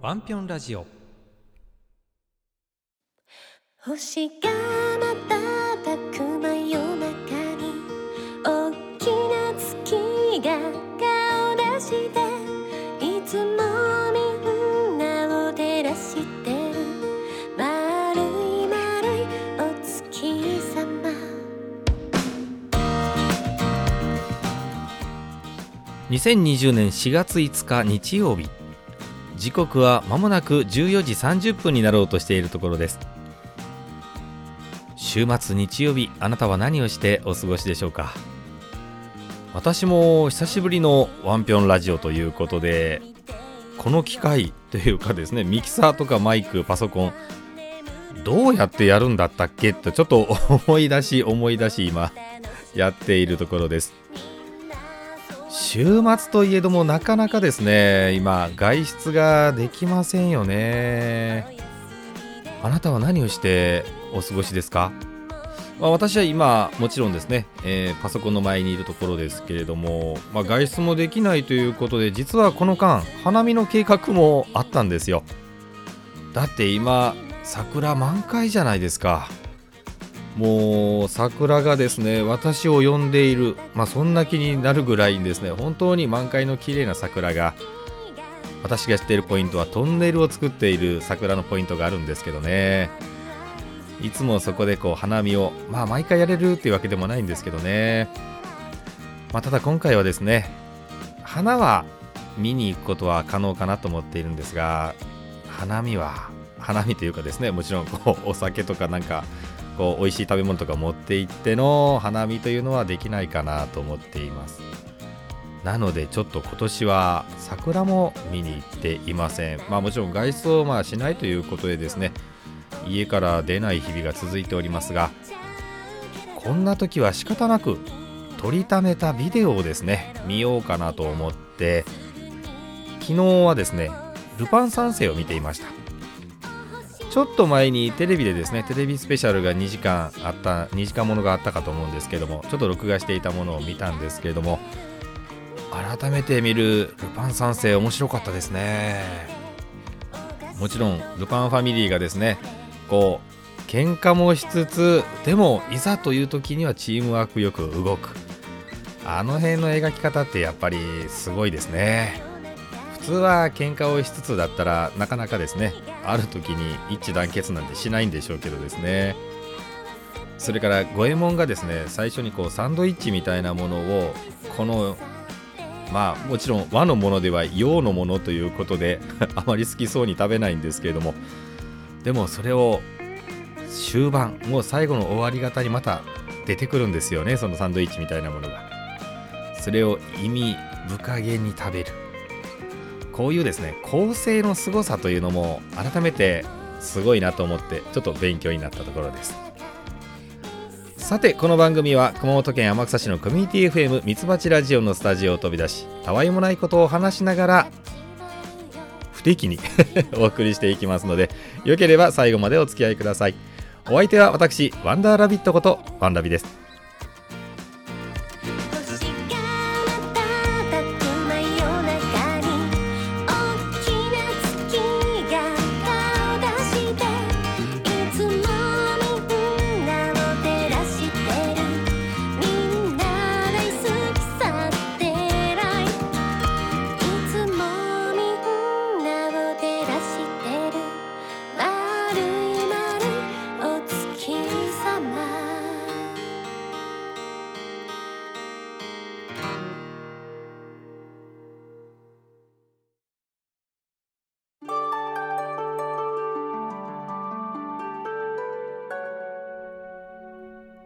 ワンピョンラジオ。星が瞬く真2020年4月5日日曜日時刻は間もなく14時30分になろうとしているところです。週末日曜日あなたは何をしてお過ごしでしょうか？私も久しぶりのワンピョンラジオということでこの機械というかですねミキサーとかマイクパソコンどうやってやるんだったっけ？とちょっと思い出し思い出し今やっているところです。週末といえどもなかなかですね今外出ができませんよね。あなたは何をしてお過ごしですか、まあ、私は今もちろんですね、えーパソコンの前にいるところですけれども、まあ、外出もできないということで実はこの間花見の計画もあったんですよ。だって今桜満開じゃないですか。もう桜がですね私を呼んでいる、まあ、そんな気になるぐらいにですね本当に満開の綺麗な桜が私が知っているポイントはトンネルを作っている桜のポイントがあるんですけどね。いつもそこでこう花見をまあ毎回やれるっていうわけでもないんですけどね。まあただ今回はですね花は見に行くことは可能かなと思っているんですが花見は花見というかですねもちろんこうお酒とかなんかこう美味しい食べ物とか持って行っての花見というのはできないかなと思っています。なのでちょっと今年は桜も見に行っていません。まあもちろん外出をまあしないということでですね家から出ない日々が続いておりますがこんな時は仕方なく撮りためたビデオをですね見ようかなと思って昨日はですねルパン三世を見ていました。ちょっと前にテレビでですねテレビスペシャルが2時間あった2時間ものがあったかと思うんですけどもちょっと録画していたものを見たんですけれども改めて見るルパン三世面白かったですね。もちろんルパンファミリーがですねこう喧嘩もしつつでもいざという時にはチームワークよく動く。あの辺の描き方ってやっぱりすごいですね。普通は喧嘩をしつつだったらなかなかですねある時に一致団結なんてしないんでしょうけどですね。それから五右衛門がですね最初にこうサンドイッチみたいなものをこのまあもちろん和のものでは洋のものということで あまり好きそうに食べないんですけれどもでもそれを終盤もう最後の終わり方にまた出てくるんですよねそのサンドイッチみたいなものが。それを意味深げに食べる。こういうですね構成の凄さというのも改めてすごいなと思ってちょっと勉強になったところです。さてこの番組は熊本県天草市のコミュニティ FM ミツバチラジオのスタジオを飛び出したわいもないことを話しながら不定期に お送りしていきますのでよければ最後までお付き合いください。お相手は私ワンダーラビットことワンラビです。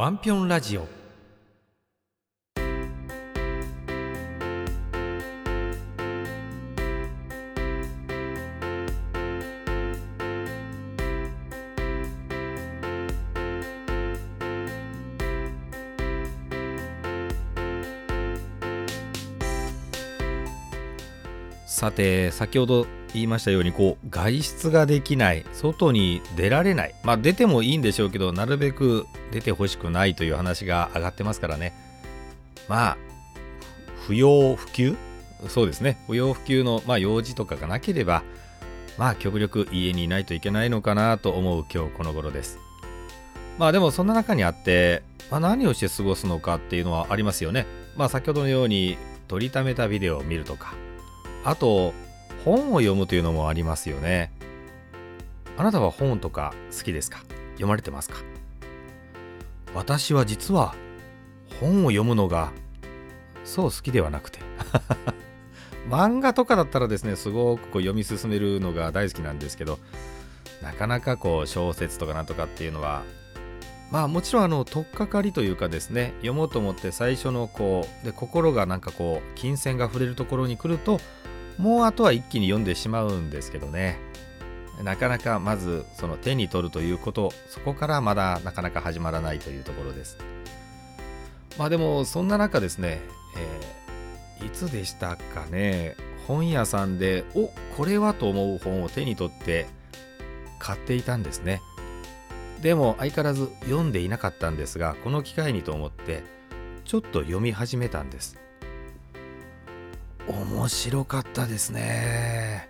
ワンピョンラジオ。さて先ほど言いましたようにこう外出ができない外に出られない。まあ出てもいいんでしょうけどなるべく出てほしくないという話が上がってますからね。まあ不要不急？そうですね。不要不急の、まあ、用事とかがなければまあ極力家にいないといけないのかなと思う今日この頃です。まあでもそんな中にあって、まあ、何をして過ごすのかっていうのはありますよね。まあ先ほどのように撮りためたビデオを見るとか。あと本を読むというのもありますよね。あなたは本とか好きですか？読まれてますか？私は実は本を読むのがそう好きではなくて。漫画とかだったらですねすごくこう読み進めるのが大好きなんですけどなかなかこう小説とかなんとかっていうのはまあもちろんあの取っかかりというかですね読もうと思って最初のこうで心がなんかこう金銭が触れるところに来るともうあとは一気に読んでしまうんですけどね。なかなかまずその手に取るということそこからまだなかなか始まらないというところです。まあでもそんな中ですね、えーいつでしたかね。本屋さんでおこれはと思う本を手に取って買っていたんですね。でも相変わらず読んでいなかったんですがこの機会にと思ってちょっと読み始めたんです。面白かったですね。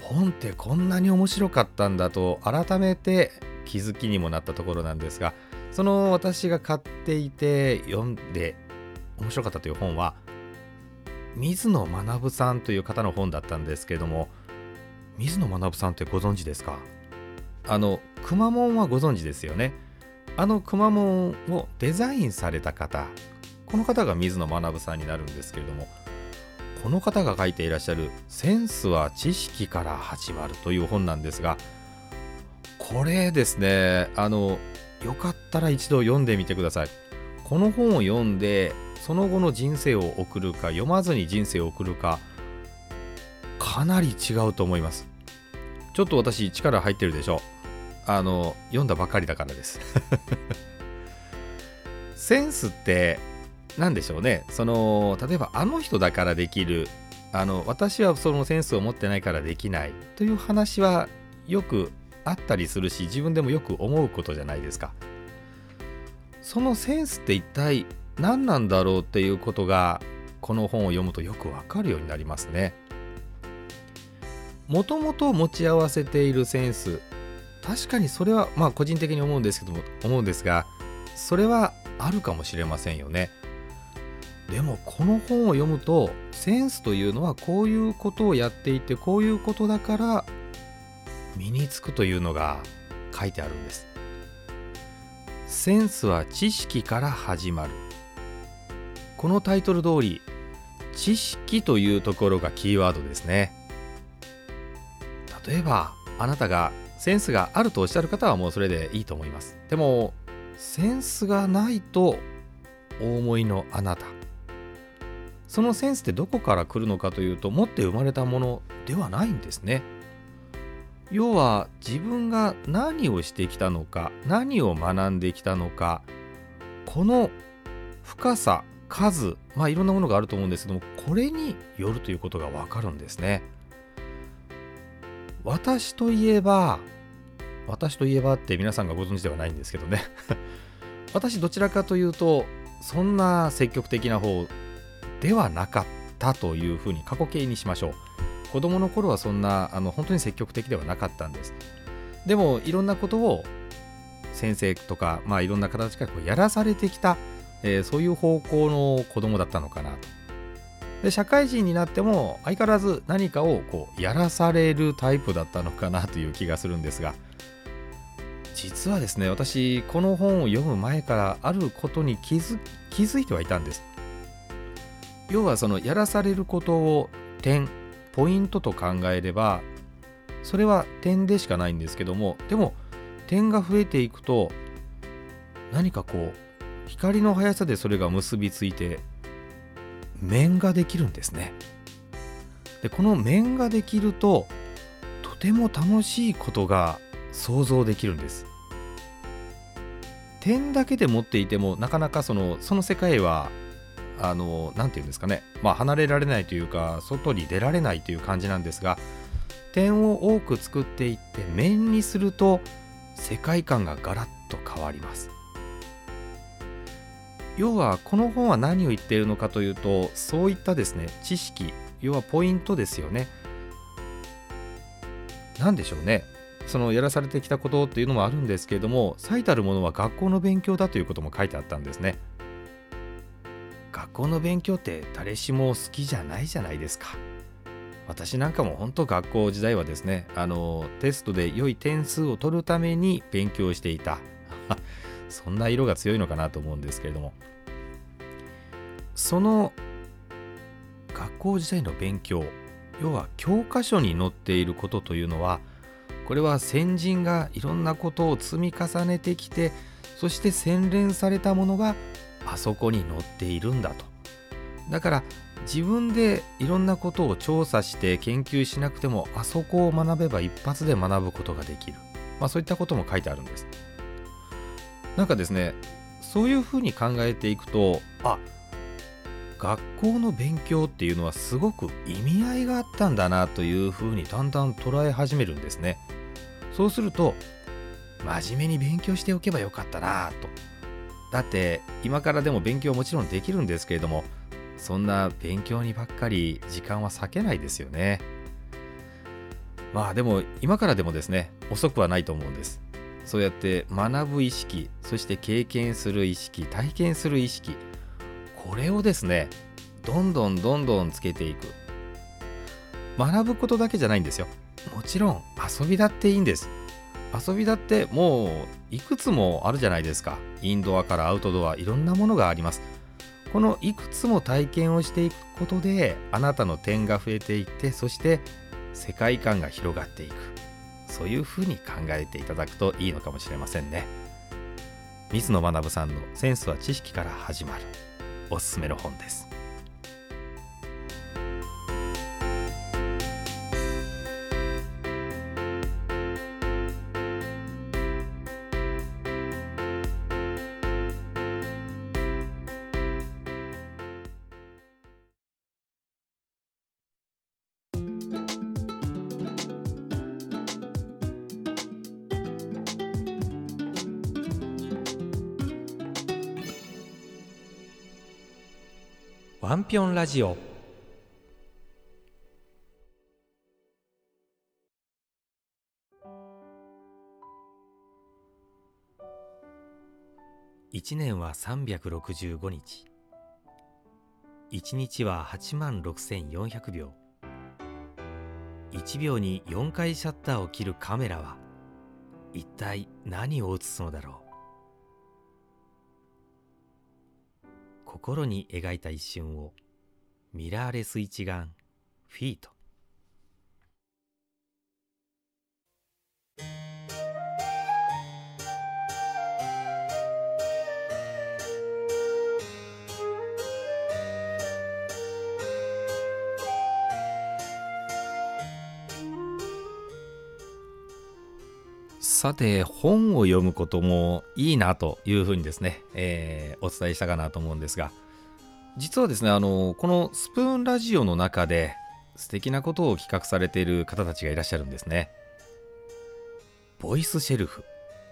本ってこんなに面白かったんだと改めて気づきにもなったところなんですがその私が買っていて読んで面白かったという本は水野学さんという方の本だったんですけれども水野学さんってご存知ですか？あのくまモンはご存知ですよね。あのくまモンをデザインされた方この方が水野学さんになるんですけれどもこの方が書いていらっしゃる「センスは知識から始まる」という本なんですがこれですねあのよかったら一度読んでみてください。この本を読んでその後の人生を送るか読まずに人生を送るかかなり違うと思います。ちょっと私力入ってるでしょ。あの読んだばかりだからです。センスって何でしょうね。その例えばあの人だからできるあの私はそのセンスを持ってないからできないという話はよくあったりするし自分でもよく思うことじゃないですか。そのセンスって一体何なんだろうっていうことがこの本を読むとよくわかるようになりますね。もともと持ち合わせているセンス確かにそれはまあ個人的に思うんですけども思うんですがそれはあるかもしれませんよね。でもこの本を読むとセンスというのはこういうことをやっていてこういうことだから身につくというのが書いてあるんです。センスは知識から始まる。このタイトル通り知識というところがキーワードですね。例えばあなたがセンスがあるとおっしゃる方はもうそれでいいと思います。でもセンスがないとお思いのあなた。そのセンスってどこから来るのかというと持って生まれたものではないんですね。要は自分が何をしてきたのか何を学んできたのかこの深さ数まあいろんなものがあると思うんですけどもこれによるということがわかるんですね。私といえば私といえばって皆さんがご存知ではないんですけどね。私どちらかというとそんな積極的な方ではなかったというふうに過去形にしましょう。子供の頃はそんなあの本当に積極的ではなかったんです。でもいろんなことを先生とか、まあ、いろんな形からこうやらされてきた、えーそういう方向の子供だったのかな。とで社会人になっても相変わらず何かをこうやらされるタイプだったのかなという気がするんですが実はですね私この本を読む前からあることに気づ気づいてはいたんです。要はそのやらされることを点ポイントと考えればそれは点でしかないんですけどもでも点が増えていくと何かこう光の速さでそれが結びついて面ができるんですね。でこの面ができるととても楽しいことが想像できるんです。点だけで持っていてもなかなかそのその世界はあの何て言うんですかね。まあ離れられないというか外に出られないという感じなんですが点を多く作っていって面にすると世界観がガラッと変わります。要はこの本は何を言っているのかというとそういったですね知識要はポイントですよね。何でしょうね。そのやらされてきたことっていうのもあるんですけれども最たるものは学校の勉強だということも書いてあったんですね。学校の勉強って誰しも好きじゃないじゃないですか。私なんかも本当学校時代はですねあのテストで良い点数を取るために勉強していた。そんな色が強いのかなと思うんですけれども。その学校時代の勉強要は教科書に載っていることというのはこれは先人がいろんなことを積み重ねてきてそして洗練されたものがあそこに載っているんだと。だから自分でいろんなことを調査して研究しなくてもあそこを学べば一発で学ぶことができる、まあ、そういったことも書いてあるんです。なんかですねそういうふうに考えていくとあ学校の勉強っていうのはすごく意味合いがあったんだなというふうにだんだん捉え始めるんですね。そうすると真面目に勉強しておけばよかったなと。だって今からでも勉強もちろんできるんですけれどもそんな勉強にばっかり時間は割けないですよね。まあでも今からでもですね遅くはないと思うんです。そうやって学ぶ意識そして経験する意識体験する意識これをですねどんどんどんどんつけていく。学ぶことだけじゃないんですよ。もちろん遊びだっていいんです。遊びだってもういくつもあるじゃないですか。インドアからアウトドアいろんなものがあります。このいくつも体験をしていくことであなたの点が増えていってそして世界観が広がっていく。そういうふうに考えていただくといいのかもしれませんね。水野学さんの「センスは知識から始まる」おすすめの本です。ワンピョンラジオ。一年は365日。一日は8万6400秒。1秒に4回シャッターを切るカメラは一体何を映すのだろう。心に描いた一瞬をミラーレス一眼フィート。さて本を読むこともいいなというふうにですね、えーお伝えしたかなと思うんですが実はですねあのこのスプーンラジオの中で素敵なことを企画されている方たちがいらっしゃるんですね。ボイスシェルフ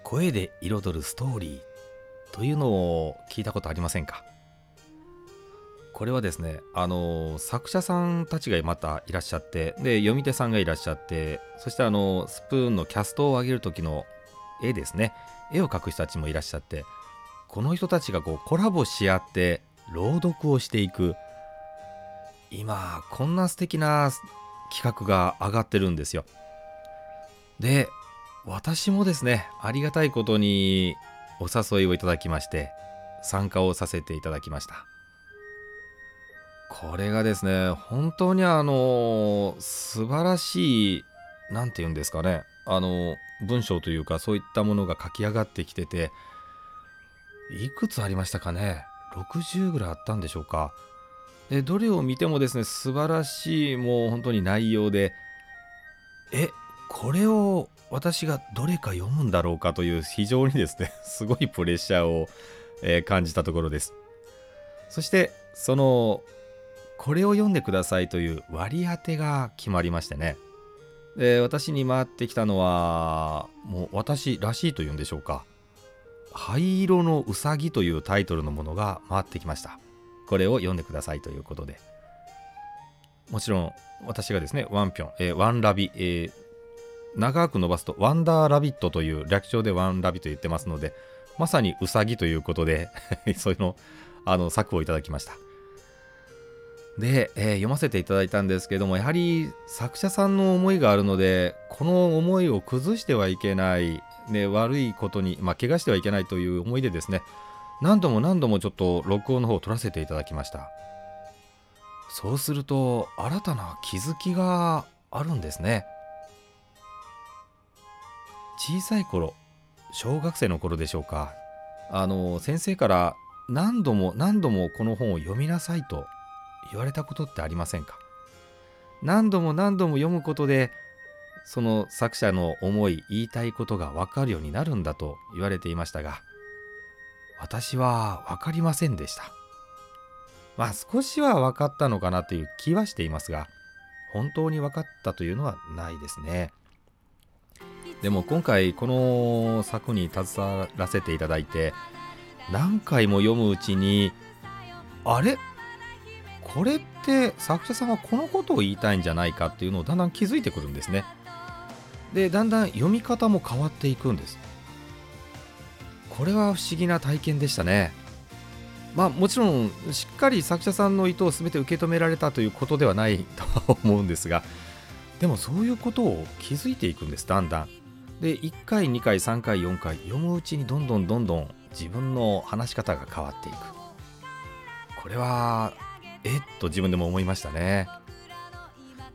声で彩るストーリーというのを聞いたことありませんか？これはですねあの作者さんたちがまたいらっしゃってで読み手さんがいらっしゃってそしてあのスプーンのキャストを上げる時の絵ですね。絵を描く人たちもいらっしゃってこの人たちがこうコラボし合って朗読をしていく。今こんな素敵な企画が上がってるんですよ。で私もですねありがたいことにお誘いをいただきまして参加をさせていただきました。これがですね本当にあの素晴らしい何て言うんですかねあの文章というかそういったものが書き上がってきてていくつありましたかね60ぐらいあったんでしょうか。でどれを見てもですね素晴らしいもう本当に内容でえこれを私がどれか読むんだろうかという非常にですねすごいプレッシャーを、え感じたところです。そしてそのこれを読んでくださいという割り当てが決まりましてね。で私に回ってきたのはもう私らしいというんでしょうか。灰色のうさぎというタイトルのものが回ってきました。これを読んでくださいということで。もちろん私がですねワンピョン、えーワンラビ、えー長く伸ばすとワンダーラビットという略称でワンラビと言ってますのでまさにうさぎということで そういうのあの作をいただきました。で、えー読ませていただいたんですけどもやはり作者さんの思いがあるのでこの思いを崩してはいけない、ね、悪いことに、まあ、怪我してはいけないという思いでですね何度も何度もちょっと録音の方を取らせていただきました。そうすると新たな気づきがあるんですね。小さい頃小学生の頃でしょうか。あの先生から何度も何度もこの本を読みなさいと言われたことってありませんか？何度も何度も読むことでその作者の思い言いたいことが分かるようになるんだと言われていましたが私は分かりませんでした。まあ少しは分かったのかなという気はしていますが本当に分かったというのはないですね。でも今回この作に携わらせていただいて何回も読むうちにあれ？これって作者さんはこのことを言いたいんじゃないかっていうのをだんだん気づいてくるんですね。でだんだん読み方も変わっていくんです。これは不思議な体験でしたね。まあもちろんしっかり作者さんの意図を全て受け止められたということではないとは思うんですがでもそういうことを気づいていくんですだんだん。で1回2回3回4回読むうちにどんどんどんどん自分の話し方が変わっていく。これはえっと自分でも思いましたね。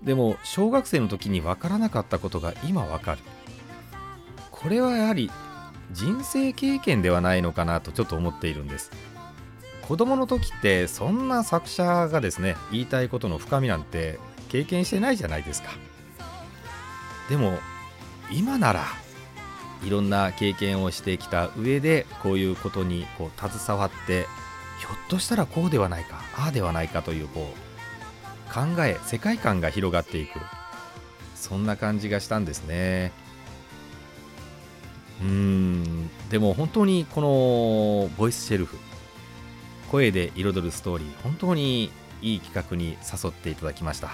でも小学生の時に分からなかったことが今分かる。これはやはり人生経験ではないのかなとちょっと思っているんです。子供の時ってそんな作者がですね言いたいことの深みなんて経験してないじゃないですか。でも今ならいろんな経験をしてきた上でこういうことにこう携わってひょっとしたらこうではないかああではないかというこう考え世界観が広がっていく。そんな感じがしたんですね。うーん。でも本当にこのボイスシェルフ声で彩るストーリー本当にいい企画に誘っていただきました。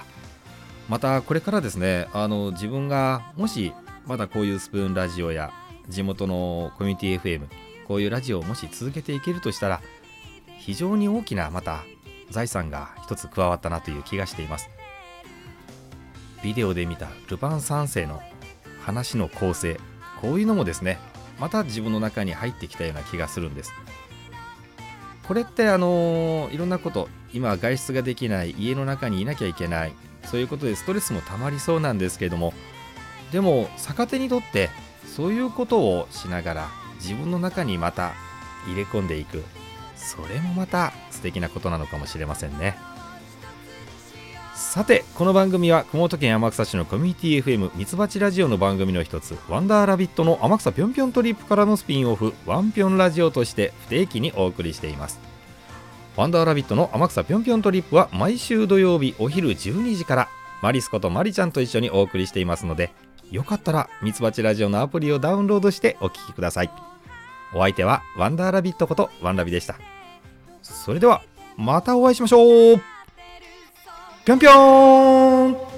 またこれからですねあの自分がもしまだこういうスプーンラジオや地元のコミュニティ FM こういうラジオをもし続けていけるとしたら非常に大きなまた財産が一つ加わったなという気がしています。ビデオで見たルパン三世の話の構成こういうのもですねまた自分の中に入ってきたような気がするんです。これってあのいろんなこと今外出ができない家の中にいなきゃいけないそういうことでストレスもたまりそうなんですけれどもでも逆手にとってそういうことをしながら自分の中にまた入れ込んでいく。それもまた素敵なことなのかもしれませんね。さてこの番組は熊本県天草市のコミュニティ FM ミツバチラジオの番組の一つワンダーラビットの天草ぴょんぴょんトリップからのスピンオフワンぴょんラジオとして不定期にお送りしています。ワンダーラビットの天草ぴょんぴょんトリップは毎週土曜日お昼12時からマリスことマリちゃんと一緒にお送りしていますのでよかったらミツバチラジオのアプリをダウンロードしてお聞きください。お相手はワンダーラビットことワンラビでした。それではまたお会いしましょう。ぴょんぴょん。